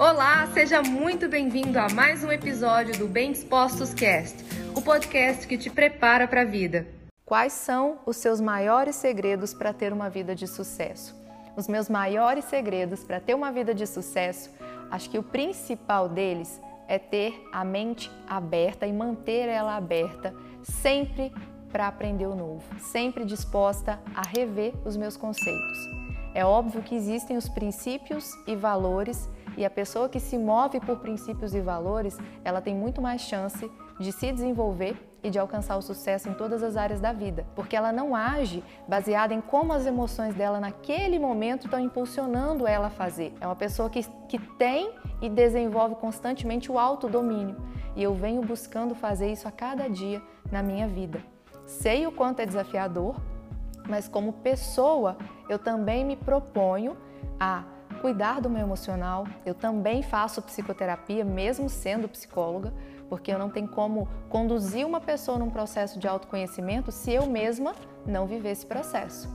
Olá, seja muito bem-vindo a mais um episódio do Bem Dispostos Cast, o podcast que te prepara para a vida. Quais são os seus maiores segredos para ter uma vida de sucesso? Os meus maiores segredos para ter uma vida de sucesso, acho que o principal deles é ter a mente aberta e manter ela aberta sempre para aprender o novo, sempre disposta a rever os meus conceitos. É óbvio que existem os princípios e valores e a pessoa que se move por princípios e valores, ela tem muito mais chance de se desenvolver e de alcançar o sucesso em todas as áreas da vida, porque ela não age baseada em como as emoções dela naquele momento estão impulsionando ela a fazer. É uma pessoa que, que tem e desenvolve constantemente o autodomínio e eu venho buscando fazer isso a cada dia na minha vida. Sei o quanto é desafiador, mas como pessoa eu também me proponho a cuidar do meu emocional. Eu também faço psicoterapia, mesmo sendo psicóloga, porque eu não tenho como conduzir uma pessoa num processo de autoconhecimento se eu mesma não viver esse processo.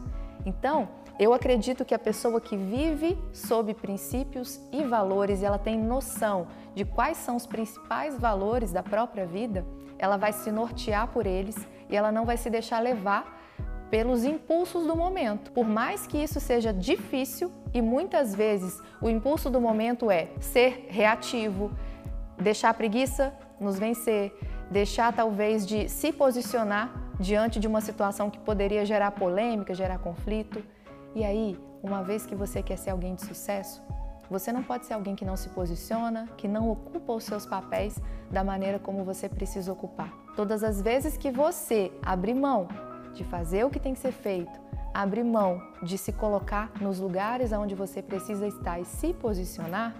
Então, eu acredito que a pessoa que vive sob princípios e valores e ela tem noção de quais são os principais valores da própria vida, ela vai se nortear por eles e ela não vai se deixar levar pelos impulsos do momento. Por mais que isso seja difícil e muitas vezes o impulso do momento é ser reativo, deixar a preguiça nos vencer, deixar talvez de se posicionar diante de uma situação que poderia gerar polêmica, gerar conflito. E aí, uma vez que você quer ser alguém de sucesso, você não pode ser alguém que não se posiciona, que não ocupa os seus papéis da maneira como você precisa ocupar. Todas as vezes que você abrir mão de fazer o que tem que ser feito, abrir mão de se colocar nos lugares onde você precisa estar e se posicionar,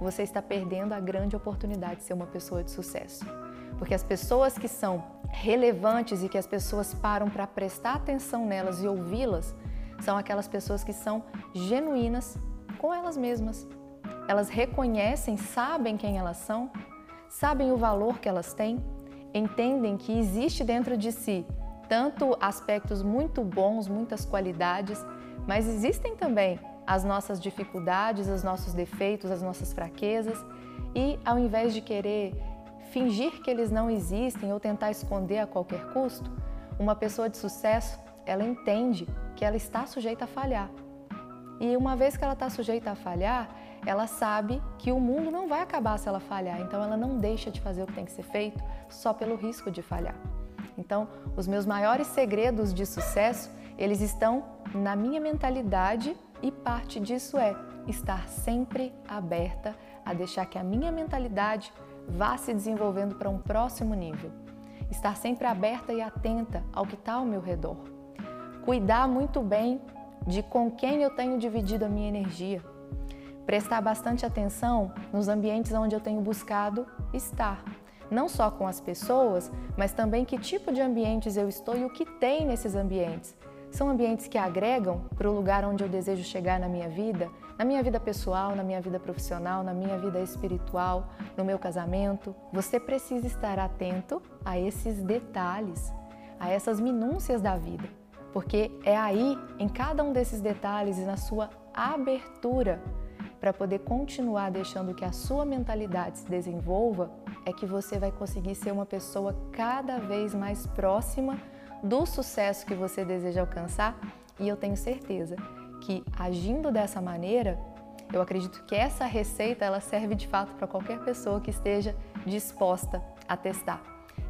você está perdendo a grande oportunidade de ser uma pessoa de sucesso. Porque as pessoas que são relevantes e que as pessoas param para prestar atenção nelas e ouvi-las são aquelas pessoas que são genuínas com elas mesmas. Elas reconhecem, sabem quem elas são, sabem o valor que elas têm, entendem que existe dentro de si tanto aspectos muito bons, muitas qualidades, mas existem também as nossas dificuldades, os nossos defeitos, as nossas fraquezas, e ao invés de querer fingir que eles não existem ou tentar esconder a qualquer custo, uma pessoa de sucesso, ela entende que ela está sujeita a falhar. E uma vez que ela está sujeita a falhar, ela sabe que o mundo não vai acabar se ela falhar, então ela não deixa de fazer o que tem que ser feito só pelo risco de falhar. Então, os meus maiores segredos de sucesso, eles estão na minha mentalidade e parte disso é estar sempre aberta a deixar que a minha mentalidade vá se desenvolvendo para um próximo nível. Estar sempre aberta e atenta ao que está ao meu redor. Cuidar muito bem de com quem eu tenho dividido a minha energia. Prestar bastante atenção nos ambientes onde eu tenho buscado estar não só com as pessoas, mas também que tipo de ambientes eu estou e o que tem nesses ambientes. São ambientes que agregam para o lugar onde eu desejo chegar na minha vida, na minha vida pessoal, na minha vida profissional, na minha vida espiritual, no meu casamento. Você precisa estar atento a esses detalhes, a essas minúcias da vida, porque é aí, em cada um desses detalhes e na sua abertura para poder continuar deixando que a sua mentalidade se desenvolva, é que você vai conseguir ser uma pessoa cada vez mais próxima do sucesso que você deseja alcançar. E eu tenho certeza que agindo dessa maneira, eu acredito que essa receita ela serve de fato para qualquer pessoa que esteja disposta a testar.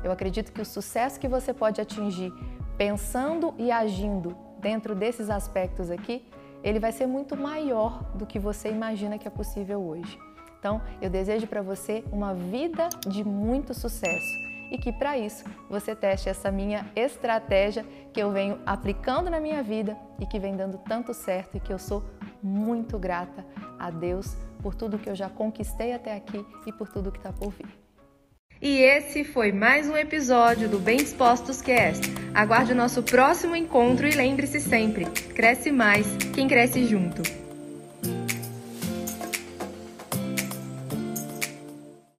Eu acredito que o sucesso que você pode atingir pensando e agindo dentro desses aspectos aqui, ele vai ser muito maior do que você imagina que é possível hoje. Então, eu desejo para você uma vida de muito sucesso e que para isso você teste essa minha estratégia que eu venho aplicando na minha vida e que vem dando tanto certo e que eu sou muito grata a Deus por tudo que eu já conquistei até aqui e por tudo que está por vir. E esse foi mais um episódio do Bem Dispostos Cast. Aguarde o nosso próximo encontro e lembre-se sempre: cresce mais quem cresce junto.